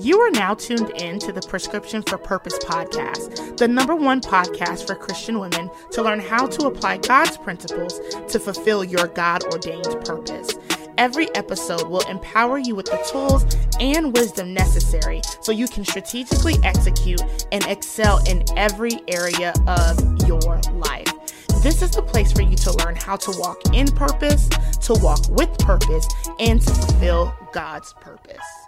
You are now tuned in to the Prescription for Purpose podcast, the number one podcast for Christian women to learn how to apply God's principles to fulfill your God ordained purpose. Every episode will empower you with the tools and wisdom necessary so you can strategically execute and excel in every area of your life. This is the place for you to learn how to walk in purpose, to walk with purpose, and to fulfill God's purpose.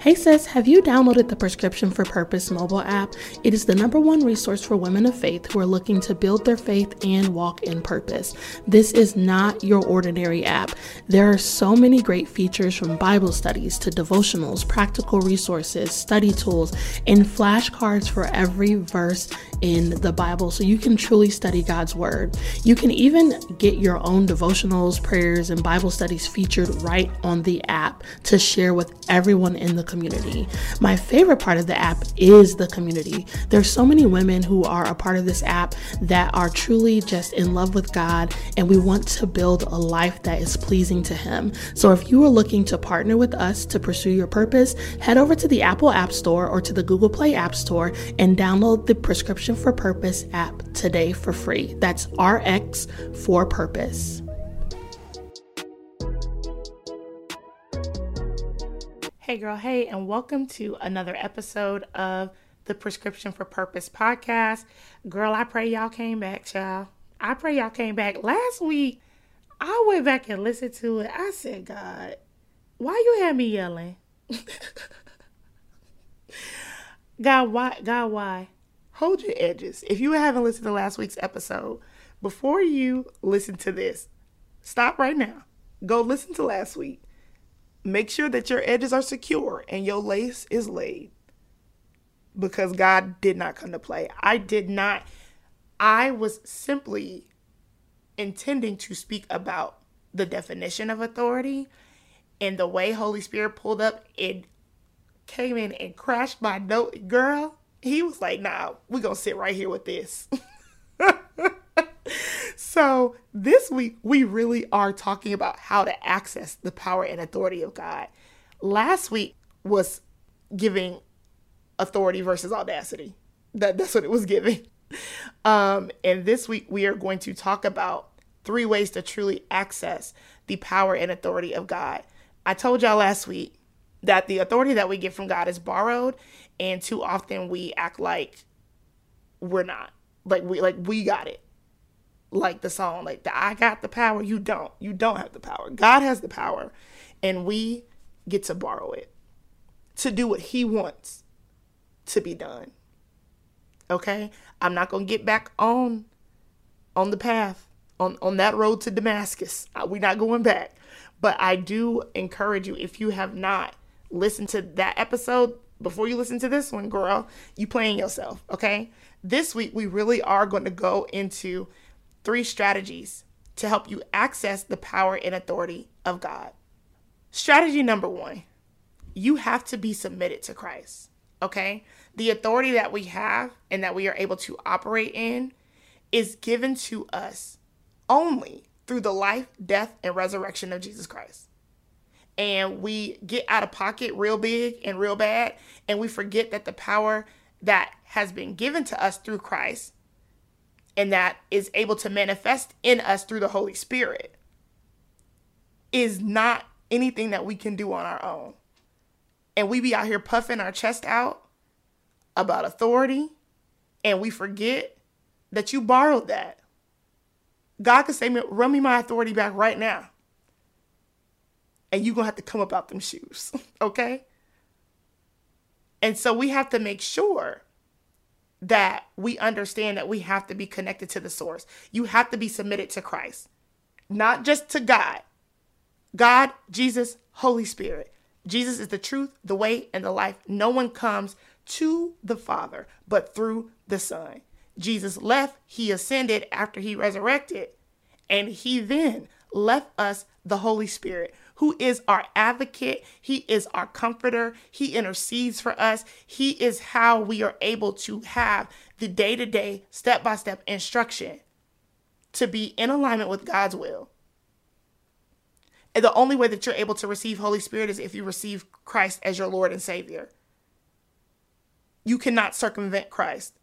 Hey sis, have you downloaded the Prescription for Purpose mobile app? It is the number one resource for women of faith who are looking to build their faith and walk in purpose. This is not your ordinary app. There are so many great features from Bible studies to devotionals, practical resources, study tools, and flashcards for every verse in the Bible so you can truly study God's Word. You can even get your own devotionals, prayers, and Bible studies featured right on the app to share with everyone in the community. My favorite part of the app is the community. There's so many women who are a part of this app that are truly just in love with God and we want to build a life that is pleasing to Him. So if you are looking to partner with us to pursue your purpose, head over to the Apple App Store or to the Google Play App Store and download the Prescription for Purpose app today for free. That's RX for Purpose. Hey, girl, hey, and welcome to another episode of the Prescription for Purpose podcast. Girl, I pray y'all came back, child. I pray y'all came back. Last week, I went back and listened to it. I said, God, why you had me yelling? God, why? God, why? Hold your edges. If you haven't listened to last week's episode, before you listen to this, stop right now. Go listen to last week Make sure that your edges are secure and your lace is laid. Because God did not come to play. I did not, I was simply intending to speak about the definition of authority and the way Holy Spirit pulled up, and came in and crashed my note. Girl, he was like, nah, we're going to sit right here with this. so, this week, we really are talking about how to access the power and authority of God. Last week was giving authority versus audacity. That, that's what it was giving. Um, and this week, we are going to talk about three ways to truly access the power and authority of God. I told y'all last week that the authority that we get from God is borrowed, and too often we act like we're not. Like we like we got it like the song, like the I got the power, you don't. You don't have the power. God has the power, and we get to borrow it to do what He wants to be done. Okay? I'm not gonna get back on on the path, on, on that road to Damascus. Uh, we're not going back. But I do encourage you, if you have not listened to that episode before you listen to this one, girl, you playing yourself, okay? This week we really are going to go into three strategies to help you access the power and authority of God. Strategy number one you have to be submitted to Christ. Okay? The authority that we have and that we are able to operate in is given to us only through the life, death, and resurrection of Jesus Christ. And we get out of pocket real big and real bad, and we forget that the power that has been given to us through Christ and that is able to manifest in us through the Holy Spirit is not anything that we can do on our own. And we be out here puffing our chest out about authority, and we forget that you borrowed that. God could say, run me my authority back right now. And you're going to have to come up out them shoes, okay? And so we have to make sure that we understand that we have to be connected to the source. You have to be submitted to Christ, not just to God. God, Jesus, Holy Spirit. Jesus is the truth, the way, and the life. No one comes to the Father but through the Son. Jesus left, he ascended after he resurrected, and he then left us the Holy Spirit, who is our advocate. He is our comforter. He intercedes for us. He is how we are able to have the day to day, step by step instruction to be in alignment with God's will. And the only way that you're able to receive Holy Spirit is if you receive Christ as your Lord and Savior. You cannot circumvent Christ.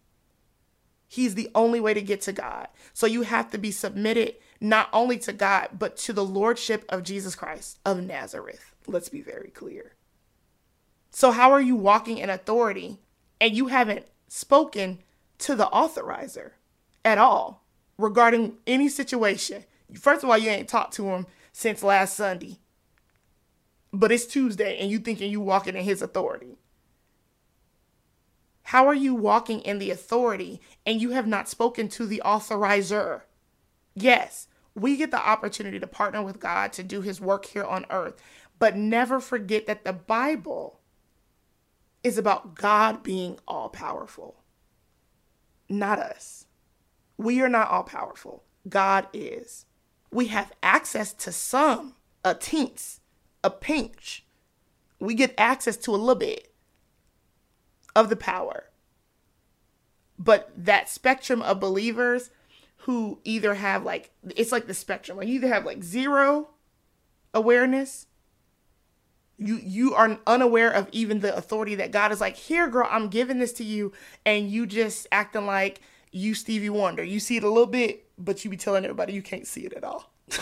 He's the only way to get to God. So you have to be submitted not only to God, but to the Lordship of Jesus Christ of Nazareth. Let's be very clear. So, how are you walking in authority and you haven't spoken to the authorizer at all regarding any situation? First of all, you ain't talked to him since last Sunday, but it's Tuesday and you thinking you walking in his authority. How are you walking in the authority and you have not spoken to the authorizer? Yes, we get the opportunity to partner with God to do his work here on earth, but never forget that the Bible is about God being all powerful, not us. We are not all powerful. God is. We have access to some, a teens, a pinch. We get access to a little bit of the power. But that spectrum of believers who either have like, it's like the spectrum, like you either have like zero awareness you you are unaware of even the authority that God is like, here, girl, I'm giving this to you, and you just acting like you Stevie Wonder. You see it a little bit, but you be telling everybody you can't see it at all.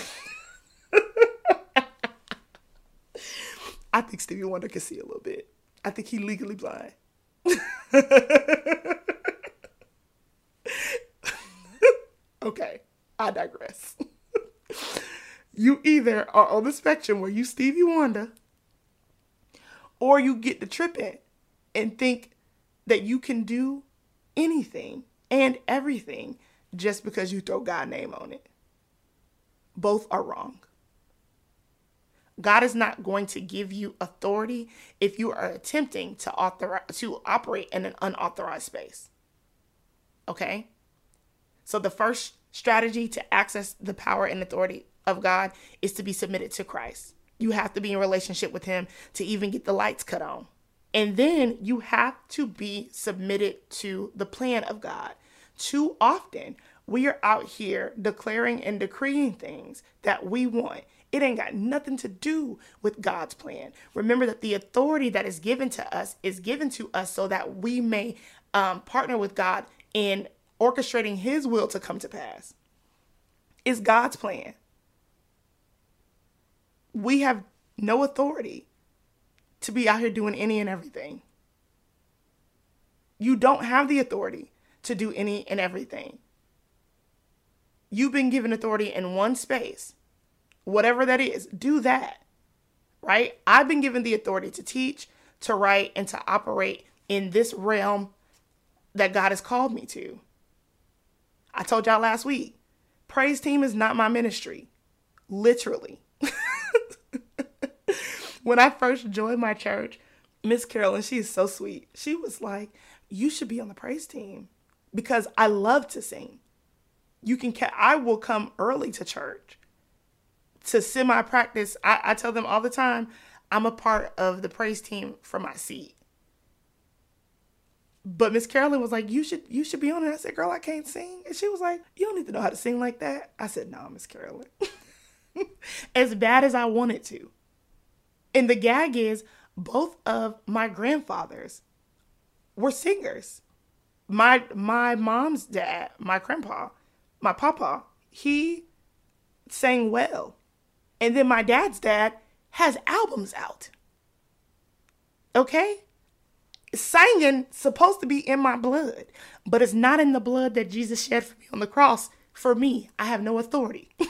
I think Stevie Wonder can see a little bit. I think he legally blind. okay, I digress. you either are on the spectrum where you Stevie Wonder or you get to tripping and think that you can do anything and everything just because you throw God name on it. Both are wrong. God is not going to give you authority if you are attempting to authorize to operate in an unauthorized space. Okay? So the first strategy to access the power and authority of God is to be submitted to Christ. You have to be in relationship with him to even get the lights cut on. And then you have to be submitted to the plan of God. Too often, we are out here declaring and decreeing things that we want. It ain't got nothing to do with God's plan. Remember that the authority that is given to us is given to us so that we may um, partner with God in orchestrating His will to come to pass. It's God's plan we have no authority to be out here doing any and everything. You don't have the authority to do any and everything. You've been given authority in one space, whatever that is, do that, right? I've been given the authority to teach, to write, and to operate in this realm that God has called me to. I told y'all last week, praise team is not my ministry, literally. when I first joined my church, Miss Carolyn, she is so sweet. She was like, "You should be on the praise team because I love to sing. You can. Ca- I will come early to church to semi practice. I, I tell them all the time, I'm a part of the praise team from my seat. But Miss Carolyn was like, "You should, you should be on it." I said, "Girl, I can't sing," and she was like, "You don't need to know how to sing like that." I said, "No, Miss Carolyn." as bad as I wanted to. And the gag is both of my grandfathers were singers. My my mom's dad, my grandpa, my papa, he sang well. And then my dad's dad has albums out. Okay? Singing supposed to be in my blood, but it's not in the blood that Jesus shed for me on the cross. For me, I have no authority.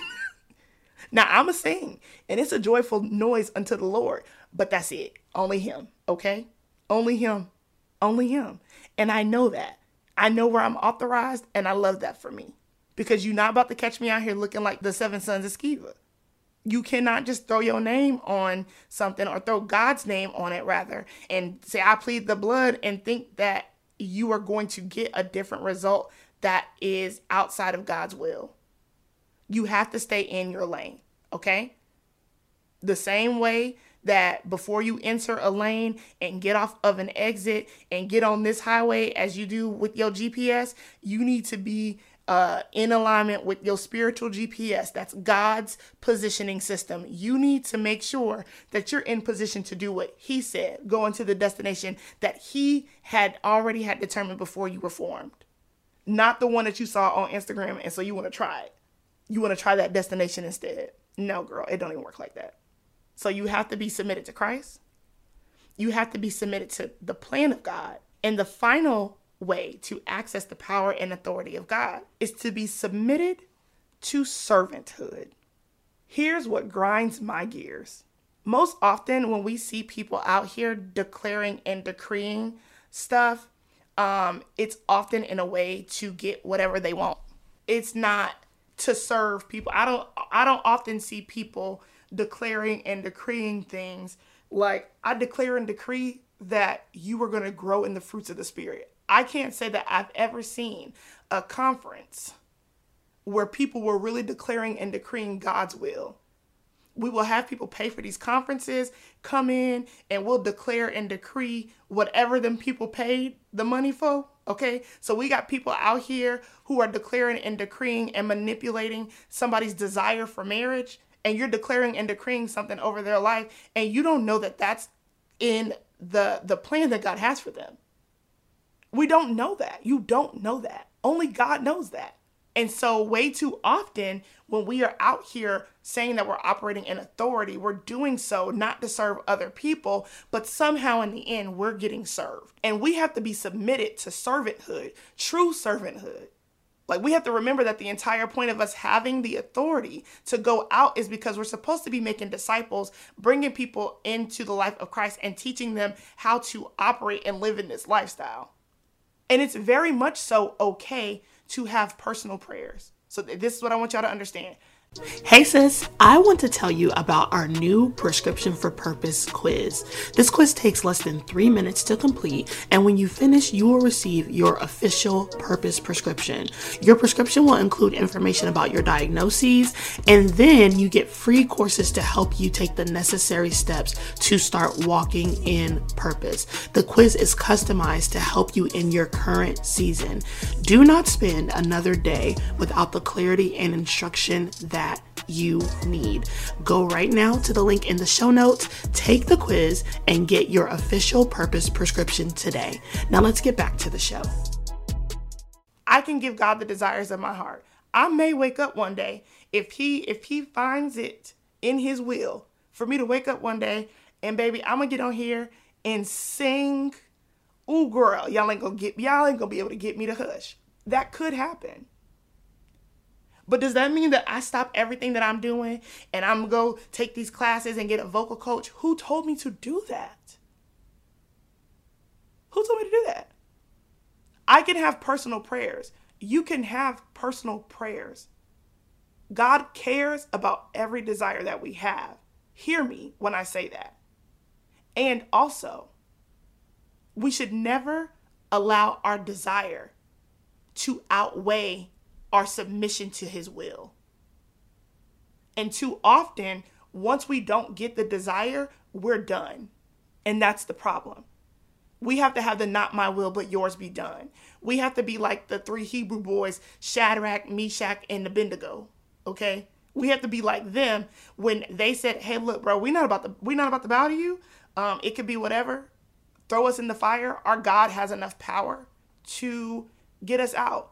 Now I'm a sing, and it's a joyful noise unto the Lord. But that's it. Only Him. Okay. Only Him. Only Him. And I know that. I know where I'm authorized, and I love that for me because you're not about to catch me out here looking like the seven sons of Sceva. You cannot just throw your name on something or throw God's name on it, rather, and say, I plead the blood and think that you are going to get a different result that is outside of God's will you have to stay in your lane, okay? The same way that before you enter a lane and get off of an exit and get on this highway as you do with your GPS, you need to be uh, in alignment with your spiritual GPS. That's God's positioning system. You need to make sure that you're in position to do what He said, going to the destination that He had already had determined before you were formed, not the one that you saw on Instagram. And so you want to try it. You want to try that destination instead. No, girl, it don't even work like that. So you have to be submitted to Christ. You have to be submitted to the plan of God. And the final way to access the power and authority of God is to be submitted to servanthood. Here's what grinds my gears. Most often, when we see people out here declaring and decreeing stuff, um, it's often in a way to get whatever they want. It's not to serve people. I don't. I don't often see people declaring and decreeing things like I declare and decree that you are going to grow in the fruits of the spirit. I can't say that I've ever seen a conference where people were really declaring and decreeing God's will. We will have people pay for these conferences, come in, and we'll declare and decree whatever them people paid the money for. Okay, so we got people out here who are declaring and decreeing and manipulating somebody's desire for marriage, and you're declaring and decreeing something over their life, and you don't know that that's in the the plan that God has for them. We don't know that. You don't know that. Only God knows that. And so, way too often, when we are out here saying that we're operating in authority, we're doing so not to serve other people, but somehow in the end, we're getting served. And we have to be submitted to servanthood, true servanthood. Like, we have to remember that the entire point of us having the authority to go out is because we're supposed to be making disciples, bringing people into the life of Christ, and teaching them how to operate and live in this lifestyle. And it's very much so okay to have personal prayers. So, this is what I want y'all to understand. Hey sis, I want to tell you about our new Prescription for Purpose quiz. This quiz takes less than three minutes to complete, and when you finish, you will receive your official purpose prescription. Your prescription will include information about your diagnoses, and then you get free courses to help you take the necessary steps to start walking in purpose. The quiz is customized to help you in your current season. Do not spend another day without the clarity and instruction that that you need. Go right now to the link in the show notes, take the quiz, and get your official purpose prescription today. Now let's get back to the show. I can give God the desires of my heart. I may wake up one day if he if he finds it in his will for me to wake up one day and baby, I'm gonna get on here and sing. Ooh, girl, y'all ain't gonna get y'all ain't gonna be able to get me to hush. That could happen. But does that mean that I stop everything that I'm doing and I'm to go take these classes and get a vocal coach? Who told me to do that? Who told me to do that? I can have personal prayers. You can have personal prayers. God cares about every desire that we have. Hear me when I say that. And also, we should never allow our desire to outweigh our submission to his will. And too often, once we don't get the desire, we're done. And that's the problem. We have to have the not my will, but yours be done. We have to be like the three Hebrew boys, Shadrach, Meshach, and Abednego. Okay? We have to be like them when they said, Hey, look, bro, we're not about to we're not about to bow to you. Um, it could be whatever. Throw us in the fire. Our God has enough power to get us out.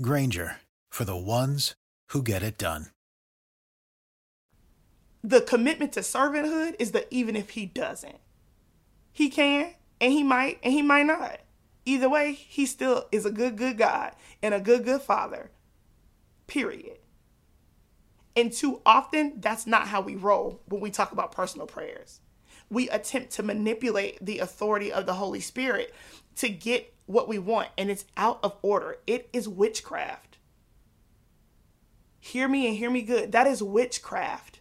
Grainger, for the ones who get it done. The commitment to servanthood is that even if he doesn't, he can and he might and he might not. Either way, he still is a good, good God and a good, good father. Period. And too often, that's not how we roll when we talk about personal prayers. We attempt to manipulate the authority of the Holy Spirit to get what we want and it's out of order. It is witchcraft. Hear me and hear me good. That is witchcraft.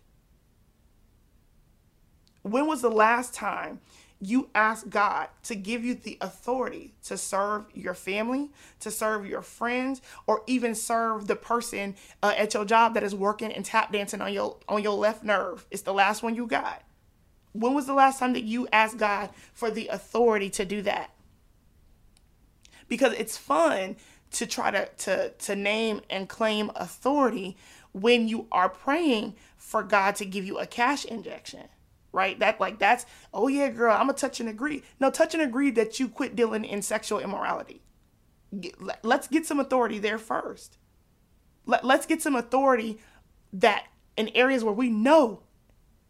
When was the last time you asked God to give you the authority to serve your family, to serve your friends, or even serve the person uh, at your job that is working and tap dancing on your on your left nerve? It's the last one you got. When was the last time that you asked God for the authority to do that? Because it's fun to try to to to name and claim authority when you are praying for God to give you a cash injection. Right? That like that's oh yeah, girl, I'm gonna touch and agree. No, touch and agree that you quit dealing in sexual immorality. Let's get some authority there first. Let, let's get some authority that in areas where we know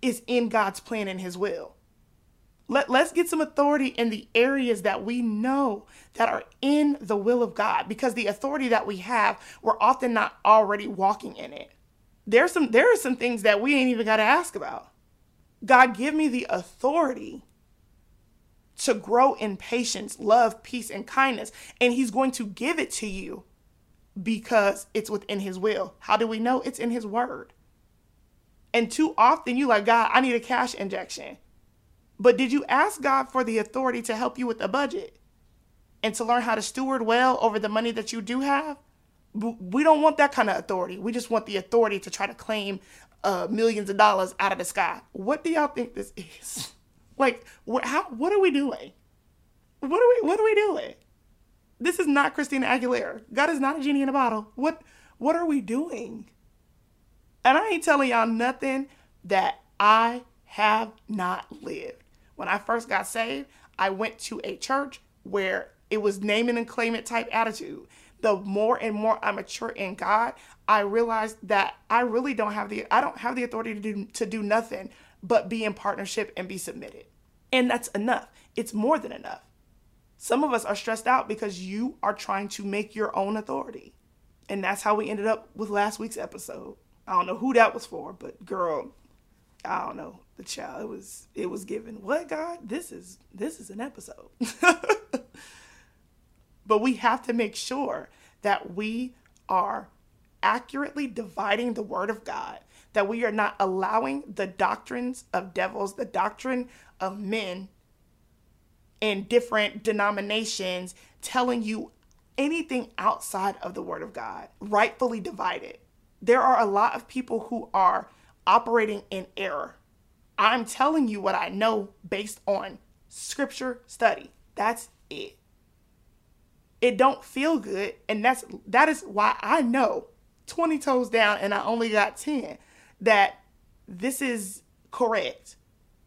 is in God's plan and his will. Let, let's get some authority in the areas that we know that are in the will of God because the authority that we have, we're often not already walking in it. There's some there are some things that we ain't even got to ask about. God, give me the authority to grow in patience, love, peace, and kindness. And He's going to give it to you because it's within His will. How do we know? It's in His word. And too often you like, God, I need a cash injection. But did you ask God for the authority to help you with the budget and to learn how to steward well over the money that you do have? We don't want that kind of authority. We just want the authority to try to claim uh, millions of dollars out of the sky. What do y'all think this is? Like, what? How? What are we doing? What are we? What are we doing? This is not Christina Aguilera. God is not a genie in a bottle. What? What are we doing? And I ain't telling y'all nothing that I have not lived. When I first got saved, I went to a church where it was name it and claim it type attitude. The more and more I mature in God, I realized that I really don't have the I don't have the authority to do to do nothing but be in partnership and be submitted. And that's enough. It's more than enough. Some of us are stressed out because you are trying to make your own authority. And that's how we ended up with last week's episode. I don't know who that was for, but girl, I don't know the child. It was it was given. What God? This is this is an episode. but we have to make sure that we are accurately dividing the word of God, that we are not allowing the doctrines of devils, the doctrine of men in different denominations telling you anything outside of the word of God, rightfully divided. There are a lot of people who are operating in error. I'm telling you what I know based on scripture study. That's it. It don't feel good and that's that is why I know 20 toes down and I only got 10 that this is correct.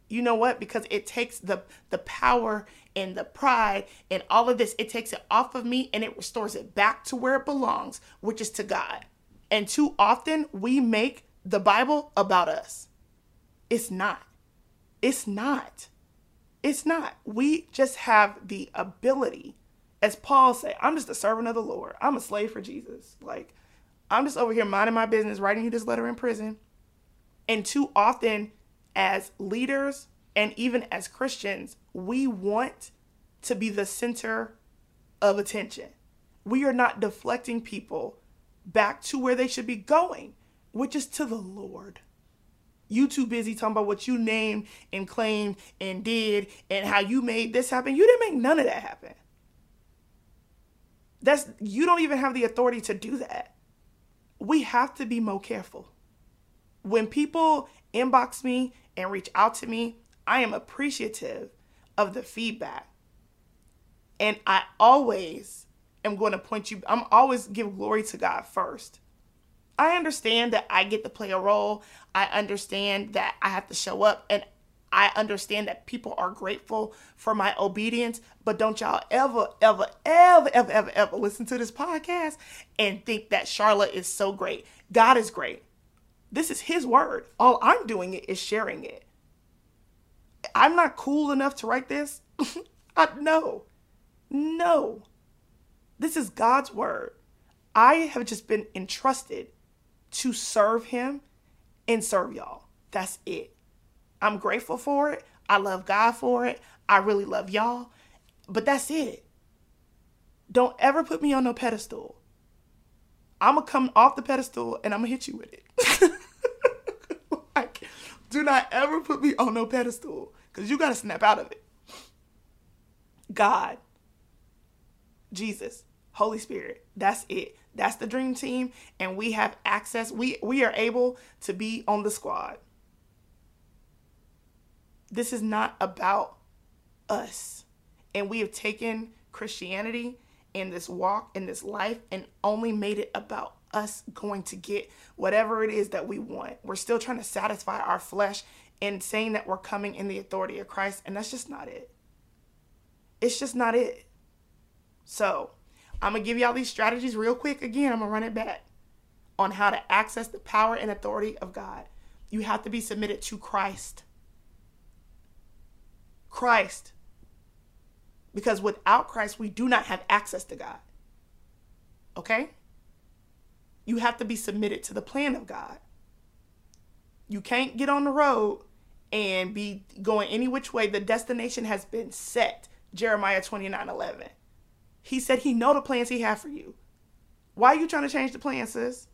You know what? Because it takes the the power and the pride and all of this, it takes it off of me and it restores it back to where it belongs, which is to God. And too often we make the Bible about us. It's not. It's not. It's not. We just have the ability, as Paul said, I'm just a servant of the Lord. I'm a slave for Jesus. Like, I'm just over here minding my business, writing you this letter in prison. And too often, as leaders and even as Christians, we want to be the center of attention. We are not deflecting people back to where they should be going which is to the Lord. You too busy talking about what you named and claimed and did and how you made this happen. You didn't make none of that happen. That's you don't even have the authority to do that. We have to be more careful. When people inbox me and reach out to me, I am appreciative of the feedback. And I always am going to point you I'm always give glory to God first I understand that I get to play a role. I understand that I have to show up and I understand that people are grateful for my obedience, but don't y'all ever, ever, ever, ever, ever, ever listen to this podcast and think that Sharla is so great. God is great. This is His word. All I'm doing it is sharing it. I'm not cool enough to write this. I, no, no. This is God's word. I have just been entrusted to serve him and serve y'all. That's it. I'm grateful for it. I love God for it. I really love y'all. But that's it. Don't ever put me on no pedestal. I'm gonna come off the pedestal and I'm gonna hit you with it. like, do not ever put me on no pedestal because you gotta snap out of it. God, Jesus, Holy Spirit, that's it. That's the dream team, and we have access. We we are able to be on the squad. This is not about us. And we have taken Christianity in this walk, in this life, and only made it about us going to get whatever it is that we want. We're still trying to satisfy our flesh and saying that we're coming in the authority of Christ, and that's just not it. It's just not it. So, I'm going to give y'all these strategies real quick. Again, I'm going to run it back on how to access the power and authority of God. You have to be submitted to Christ. Christ. Because without Christ, we do not have access to God. Okay? You have to be submitted to the plan of God. You can't get on the road and be going any which way. The destination has been set. Jeremiah 29 11. He said he know the plans he have for you. Why are you trying to change the plans, sis?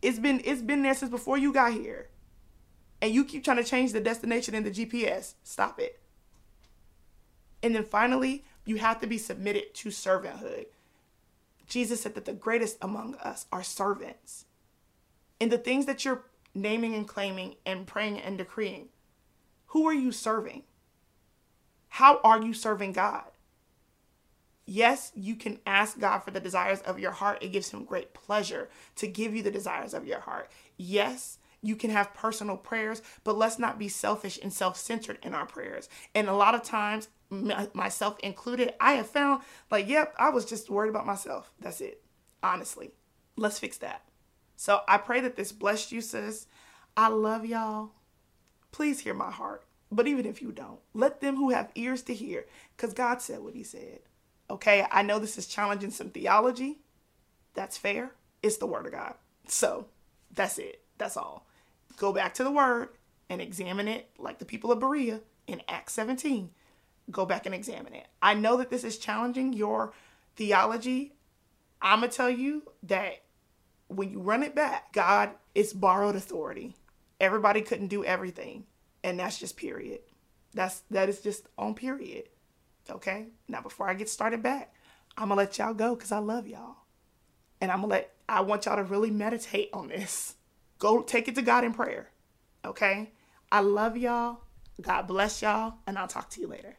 It's been it's been there since before you got here. And you keep trying to change the destination in the GPS. Stop it. And then finally, you have to be submitted to servanthood. Jesus said that the greatest among us are servants. In the things that you're naming and claiming and praying and decreeing, who are you serving? How are you serving God? Yes, you can ask God for the desires of your heart. It gives Him great pleasure to give you the desires of your heart. Yes, you can have personal prayers, but let's not be selfish and self centered in our prayers. And a lot of times, myself included, I have found like, yep, I was just worried about myself. That's it. Honestly, let's fix that. So I pray that this blessed you, sis. I love y'all. Please hear my heart. But even if you don't, let them who have ears to hear, because God said what He said. Okay, I know this is challenging some theology. That's fair. It's the Word of God. So that's it. That's all. Go back to the Word and examine it like the people of Berea in Acts 17. Go back and examine it. I know that this is challenging your theology. I'm going to tell you that when you run it back, God is borrowed authority. Everybody couldn't do everything. And that's just period. That's that is just on period. Okay? Now, before I get started back, I'm going to let y'all go because I love y'all. And I'm going to let, I want y'all to really meditate on this. Go take it to God in prayer. Okay? I love y'all. God bless y'all. And I'll talk to you later.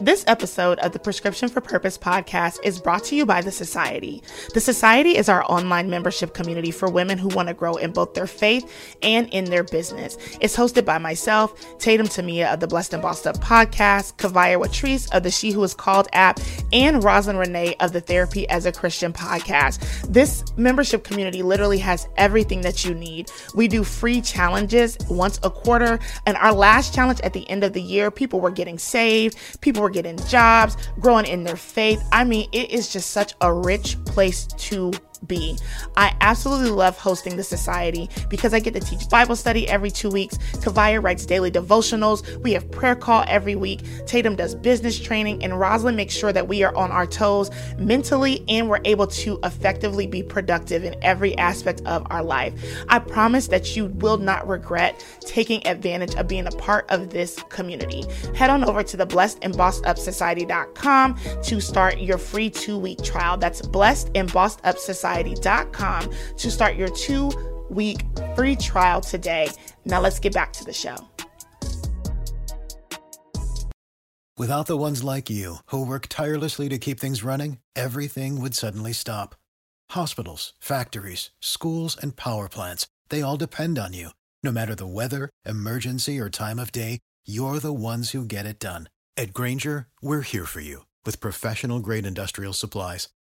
This episode of the Prescription for Purpose podcast is brought to you by The Society. The Society is our online membership community for women who want to grow in both their faith and in their business. It's hosted by myself, Tatum Temia of the Blessed and Bossed Up podcast, Keviah Watrice of the She Who Is Called app, and Roslyn Rene of the Therapy as a Christian podcast. This membership community literally has everything that you need. We do free challenges once a quarter, and our last challenge at the end of the year, people were getting saved People were getting jobs, growing in their faith. I mean, it is just such a rich place to be. I absolutely love hosting the society because I get to teach Bible study every two weeks. Keviah writes daily devotionals. We have prayer call every week. Tatum does business training, and Roslyn makes sure that we are on our toes mentally and we're able to effectively be productive in every aspect of our life. I promise that you will not regret taking advantage of being a part of this community. Head on over to the blessed and bossed up society.com to start your free two week trial. That's blessed and bossed up society society.com to start your two week free trial today. Now let's get back to the show. Without the ones like you who work tirelessly to keep things running, everything would suddenly stop. Hospitals, factories, schools, and power plants, they all depend on you. No matter the weather, emergency, or time of day, you're the ones who get it done. At Grainger, we're here for you with professional grade industrial supplies.